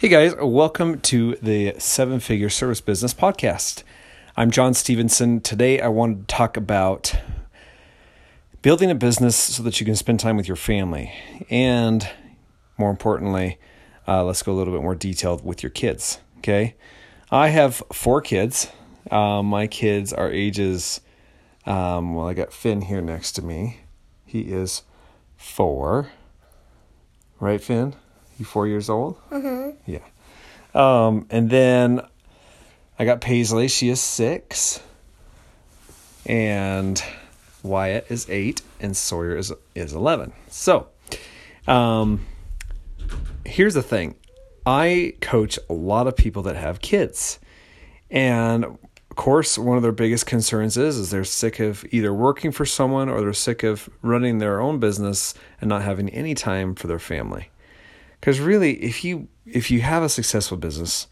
Hey guys, welcome to the Seven Figure Service Business Podcast. I'm John Stevenson. Today I want to talk about building a business so that you can spend time with your family. And more importantly, uh, let's go a little bit more detailed with your kids. Okay. I have four kids. Uh, my kids are ages, um, well, I got Finn here next to me. He is four. Right, Finn? You four years old? Mm-hmm. Yeah. Um, and then I got Paisley. She is six. And Wyatt is eight. And Sawyer is, is 11. So, um, here's the thing I coach a lot of people that have kids. And of course, one of their biggest concerns is is they're sick of either working for someone or they're sick of running their own business and not having any time for their family. Because really, if you if you have a successful business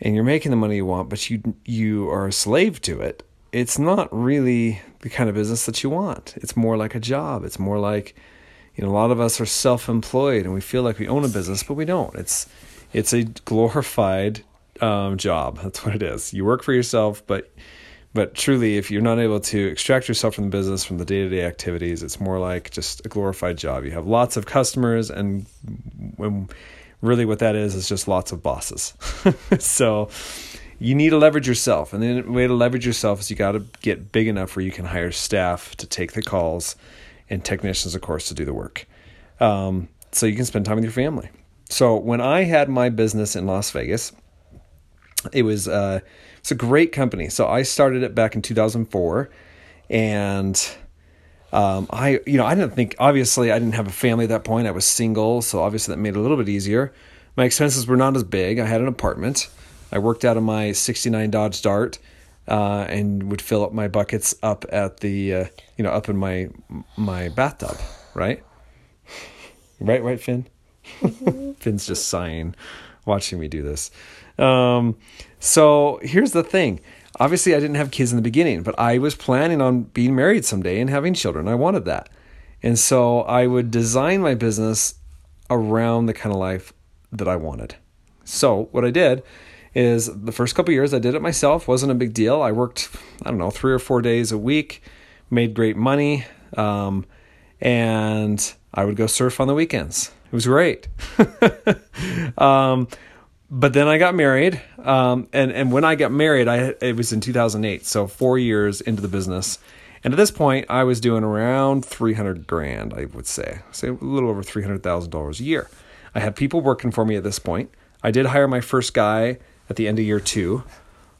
and you're making the money you want, but you you are a slave to it, it's not really the kind of business that you want. It's more like a job. It's more like you know a lot of us are self-employed and we feel like we own a business, but we don't. It's it's a glorified um, job. That's what it is. You work for yourself, but but truly, if you're not able to extract yourself from the business, from the day to day activities, it's more like just a glorified job. You have lots of customers, and when really what that is is just lots of bosses. so you need to leverage yourself, and the way to leverage yourself is you got to get big enough where you can hire staff to take the calls, and technicians, of course, to do the work. Um, so you can spend time with your family. So when I had my business in Las Vegas, it was. Uh, it's a great company. So I started it back in 2004, and um, I, you know, I didn't think. Obviously, I didn't have a family at that point. I was single, so obviously that made it a little bit easier. My expenses were not as big. I had an apartment. I worked out of my '69 Dodge Dart, uh, and would fill up my buckets up at the, uh, you know, up in my my bathtub. Right, right, right, Finn. Finn's just sighing, watching me do this. Um, so here's the thing. Obviously, I didn't have kids in the beginning, but I was planning on being married someday and having children. I wanted that. And so I would design my business around the kind of life that I wanted. So what I did is the first couple years I did it myself, wasn't a big deal. I worked, I don't know, three or four days a week, made great money, um, and I would go surf on the weekends. It was great. um, but then I got married, um, and and when I got married, I it was in 2008, so four years into the business, and at this point, I was doing around 300 grand, I would say, say a little over 300 thousand dollars a year. I had people working for me at this point. I did hire my first guy at the end of year two,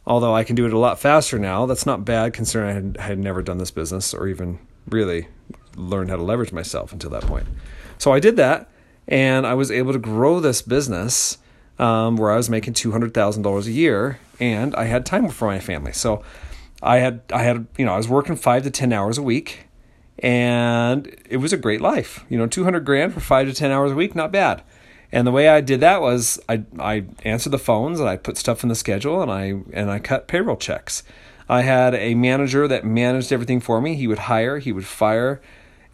although I can do it a lot faster now. That's not bad considering I had, I had never done this business or even really learned how to leverage myself until that point. So I did that, and I was able to grow this business um, where I was making two hundred thousand dollars a year, and I had time for my family. So I had I had you know I was working five to ten hours a week, and it was a great life. You know, two hundred grand for five to ten hours a week, not bad. And the way I did that was I I answered the phones and I put stuff in the schedule and I and I cut payroll checks. I had a manager that managed everything for me. He would hire, he would fire,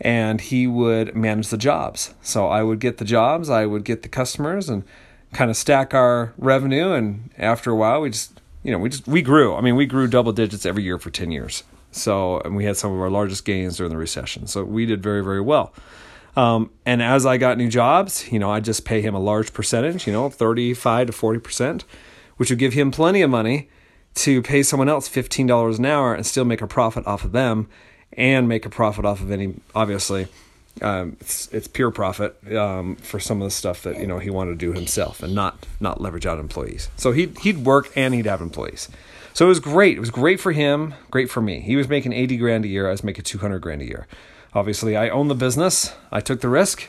and he would manage the jobs. So I would get the jobs, I would get the customers, and kind of stack our revenue and after a while we just you know we just we grew. I mean we grew double digits every year for 10 years. So and we had some of our largest gains during the recession. So we did very very well. Um, and as i got new jobs you know i just pay him a large percentage you know 35 to 40 percent which would give him plenty of money to pay someone else $15 an hour and still make a profit off of them and make a profit off of any obviously um, it's it's pure profit um, for some of the stuff that you know he wanted to do himself and not not leverage out employees. So he'd he'd work and he'd have employees. So it was great. It was great for him, great for me. He was making eighty grand a year. I was making two hundred grand a year. Obviously, I own the business. I took the risk,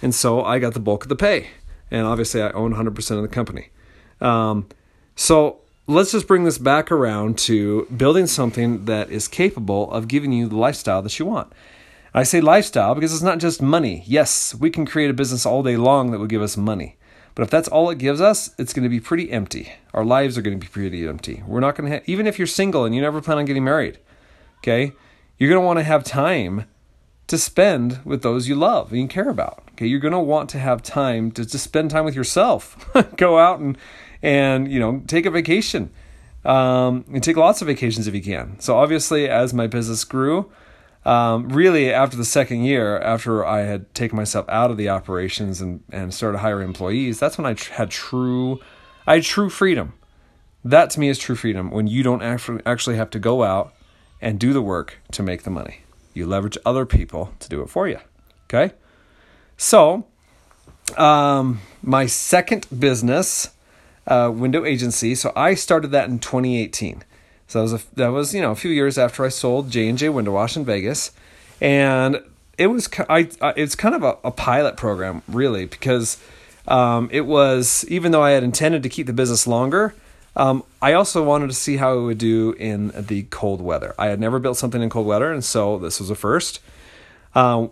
and so I got the bulk of the pay. And obviously, I own hundred percent of the company. Um, so let's just bring this back around to building something that is capable of giving you the lifestyle that you want. I say lifestyle because it's not just money. Yes, we can create a business all day long that will give us money. But if that's all it gives us, it's going to be pretty empty. Our lives are going to be pretty empty. We're not going to have, even if you're single and you never plan on getting married, okay, you're going to want to have time to spend with those you love and you care about. Okay, you're going to want to have time to just spend time with yourself. Go out and and you know take a vacation, um, and take lots of vacations if you can. So obviously, as my business grew, um, really after the second year, after I had taken myself out of the operations and and started hiring employees, that's when I tr- had true, I had true freedom. That to me is true freedom when you don't actually actually have to go out and do the work to make the money. You leverage other people to do it for you. Okay? So, um, my second business, uh, window agency. So I started that in 2018. So that was a, that was you know a few years after I sold J and J Window Wash in Vegas, and it was I, it's kind of a, a pilot program really because um, it was even though I had intended to keep the business longer, um, I also wanted to see how it would do in the cold weather. I had never built something in cold weather, and so this was a first. Uh,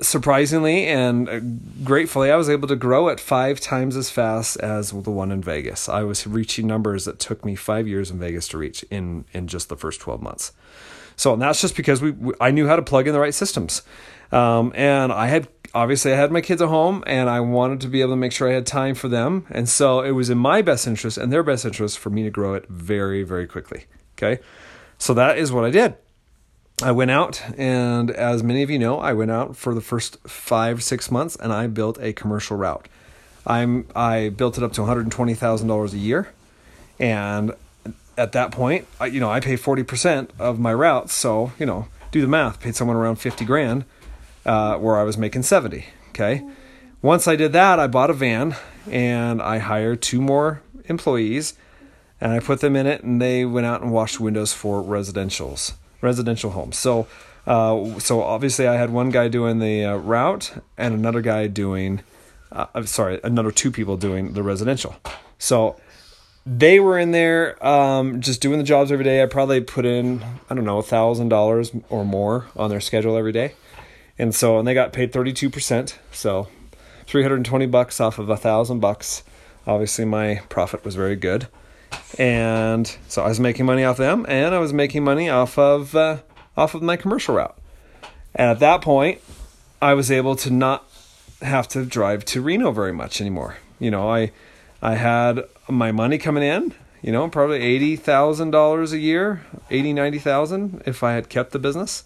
surprisingly and uh, gratefully, I was able to grow it five times as fast as the one in Vegas. I was reaching numbers that took me five years in Vegas to reach in in just the first twelve months. So, and that's just because we, we I knew how to plug in the right systems, um, and I had obviously I had my kids at home and I wanted to be able to make sure I had time for them. And so it was in my best interest and their best interest for me to grow it very, very quickly. Okay. So that is what I did. I went out and as many of you know, I went out for the first five, six months and I built a commercial route. I'm I built it up to $120,000 a year. And at that point, I, you know, I pay 40% of my routes. So, you know, do the math, paid someone around 50 grand uh, where I was making 70. Okay. Once I did that, I bought a van and I hired two more employees and I put them in it and they went out and washed windows for residentials, residential homes. So, uh, so obviously I had one guy doing the uh, route and another guy doing, uh, I'm sorry, another two people doing the residential. So they were in there um, just doing the jobs every day. I probably put in, I don't know, a thousand dollars or more on their schedule every day. And so, and they got paid 32%. So 320 bucks off of a thousand bucks. Obviously my profit was very good. And so I was making money off them and I was making money off of, uh, off of my commercial route. And at that point, I was able to not have to drive to Reno very much anymore. You know, I, I had my money coming in, you know, probably $80,000 a year, 80, 90,000 if I had kept the business.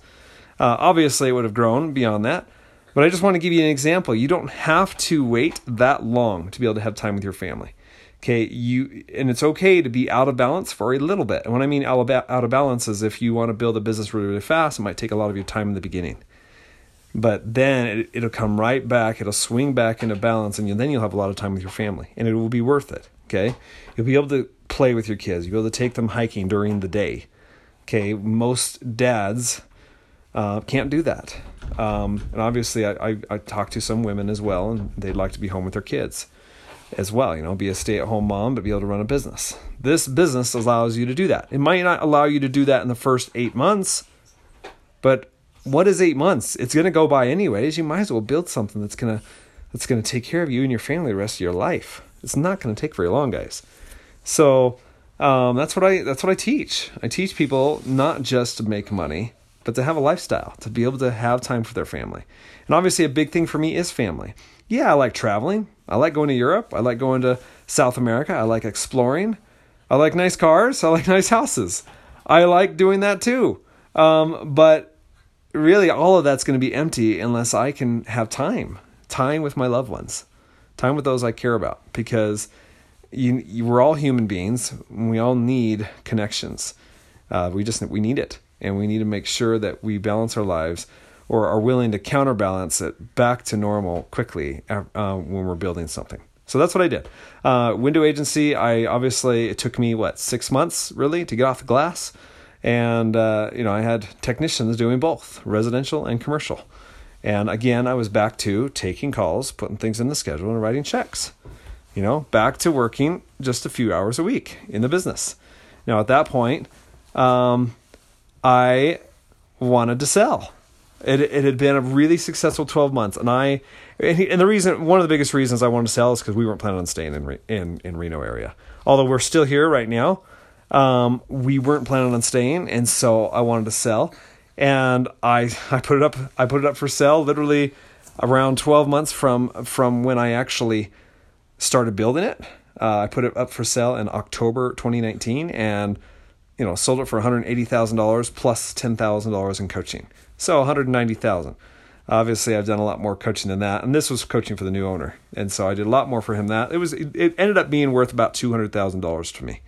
Uh, obviously, it would have grown beyond that. But I just want to give you an example. You don't have to wait that long to be able to have time with your family. Okay, you and it's okay to be out of balance for a little bit. And when I mean out of, out of balance is if you want to build a business really, really fast, it might take a lot of your time in the beginning. But then it, it'll come right back. It'll swing back into balance, and then you'll have a lot of time with your family, and it will be worth it. Okay, you'll be able to play with your kids. You'll be able to take them hiking during the day. Okay, most dads uh, can't do that. Um, and obviously, I, I, I talk to some women as well, and they'd like to be home with their kids as well. You know, be a stay-at-home mom, but be able to run a business. This business allows you to do that. It might not allow you to do that in the first eight months, but what is eight months? It's going to go by anyways. You might as well build something that's gonna that's gonna take care of you and your family the rest of your life. It's not going to take very long, guys. So um, that's what I that's what I teach. I teach people not just to make money, but to have a lifestyle, to be able to have time for their family. And obviously, a big thing for me is family. Yeah, I like traveling. I like going to Europe. I like going to South America. I like exploring. I like nice cars. I like nice houses. I like doing that too. Um, but really, all of that's going to be empty unless I can have time, time with my loved ones, time with those I care about, because you, you we're all human beings. We all need connections. Uh, we just we need it and we need to make sure that we balance our lives or are willing to counterbalance it back to normal quickly uh, when we're building something. So that's what I did. Uh, window agency, I obviously, it took me, what, six months really to get off the glass. And, uh, you know, I had technicians doing both residential and commercial. And again, I was back to taking calls, putting things in the schedule, and writing checks. You know, back to working just a few hours a week in the business. Now, at that point, um, I wanted to sell. It it had been a really successful 12 months, and I and, he, and the reason one of the biggest reasons I wanted to sell is because we weren't planning on staying in in in Reno area. Although we're still here right now, um, we weren't planning on staying, and so I wanted to sell, and I I put it up I put it up for sale literally around 12 months from from when I actually started building it. Uh, I put it up for sale in October 2019 and you know sold it for $180,000 plus $10,000 in coaching. So 190,000. Obviously, I've done a lot more coaching than that, and this was coaching for the new owner, and so I did a lot more for him. That it was it ended up being worth about two hundred thousand dollars to me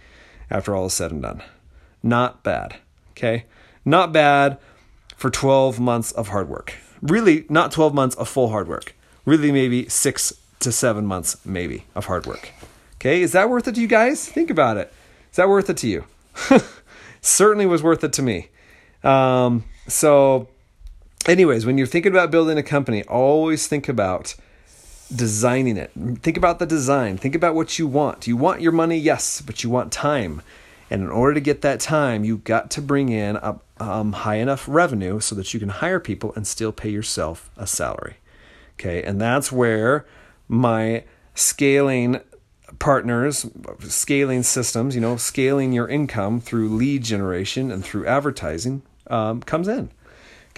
after all is said and done. Not bad, okay, not bad for twelve months of hard work. Really, not twelve months of full hard work. Really, maybe six to seven months, maybe of hard work. Okay, is that worth it to you guys? Think about it. Is that worth it to you? Certainly was worth it to me. Um, so anyways, when you're thinking about building a company, always think about designing it. Think about the design. Think about what you want. You want your money, yes, but you want time. And in order to get that time, you've got to bring in a um, high enough revenue so that you can hire people and still pay yourself a salary. Okay, and that's where my scaling partners, scaling systems, you know, scaling your income through lead generation and through advertising um, comes in.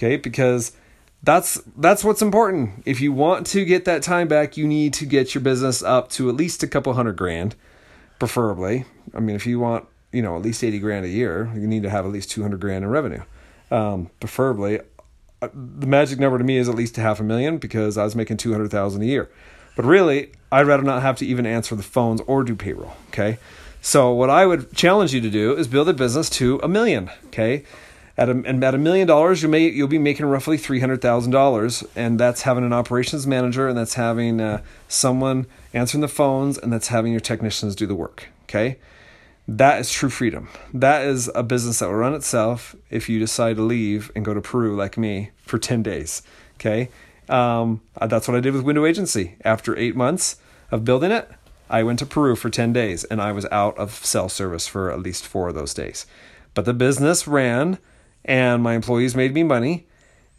Okay, because that's that's what's important. If you want to get that time back, you need to get your business up to at least a couple hundred grand, preferably. I mean, if you want, you know, at least 80 grand a year, you need to have at least 200 grand in revenue. Um, preferably, uh, the magic number to me is at least a half a million because I was making 200,000 a year. But really, I'd rather not have to even answer the phones or do payroll, okay? So what I would challenge you to do is build a business to a million, okay? At a, and at a million dollars, you may you'll be making roughly three hundred thousand dollars, and that's having an operations manager, and that's having uh, someone answering the phones, and that's having your technicians do the work. Okay, that is true freedom. That is a business that will run itself if you decide to leave and go to Peru like me for ten days. Okay, um, uh, that's what I did with Window Agency. After eight months of building it, I went to Peru for ten days, and I was out of cell service for at least four of those days. But the business ran and my employees made me money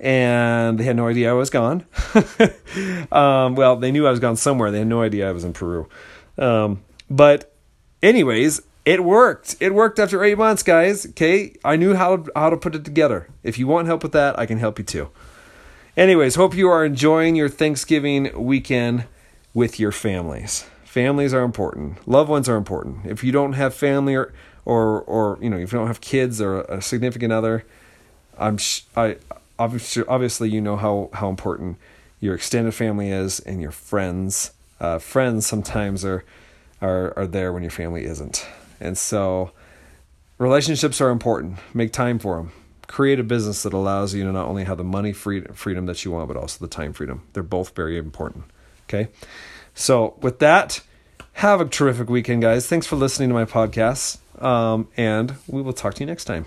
and they had no idea I was gone. um, well, they knew I was gone somewhere. They had no idea I was in Peru. Um, but, anyways, it worked. It worked after eight months, guys. Okay, I knew how how to put it together. If you want help with that, I can help you too. Anyways, hope you are enjoying your Thanksgiving weekend with your families. Families are important. Loved ones are important. If you don't have family or or or you know if you don't have kids or a significant other, I'm sh- I obviously obviously you know how how important your extended family is and your friends. Uh, friends sometimes are are are there when your family isn't, and so relationships are important. Make time for them. Create a business that allows you to not only have the money freedom, freedom that you want, but also the time freedom. They're both very important. Okay, so with that, have a terrific weekend, guys. Thanks for listening to my podcast. Um, and we will talk to you next time.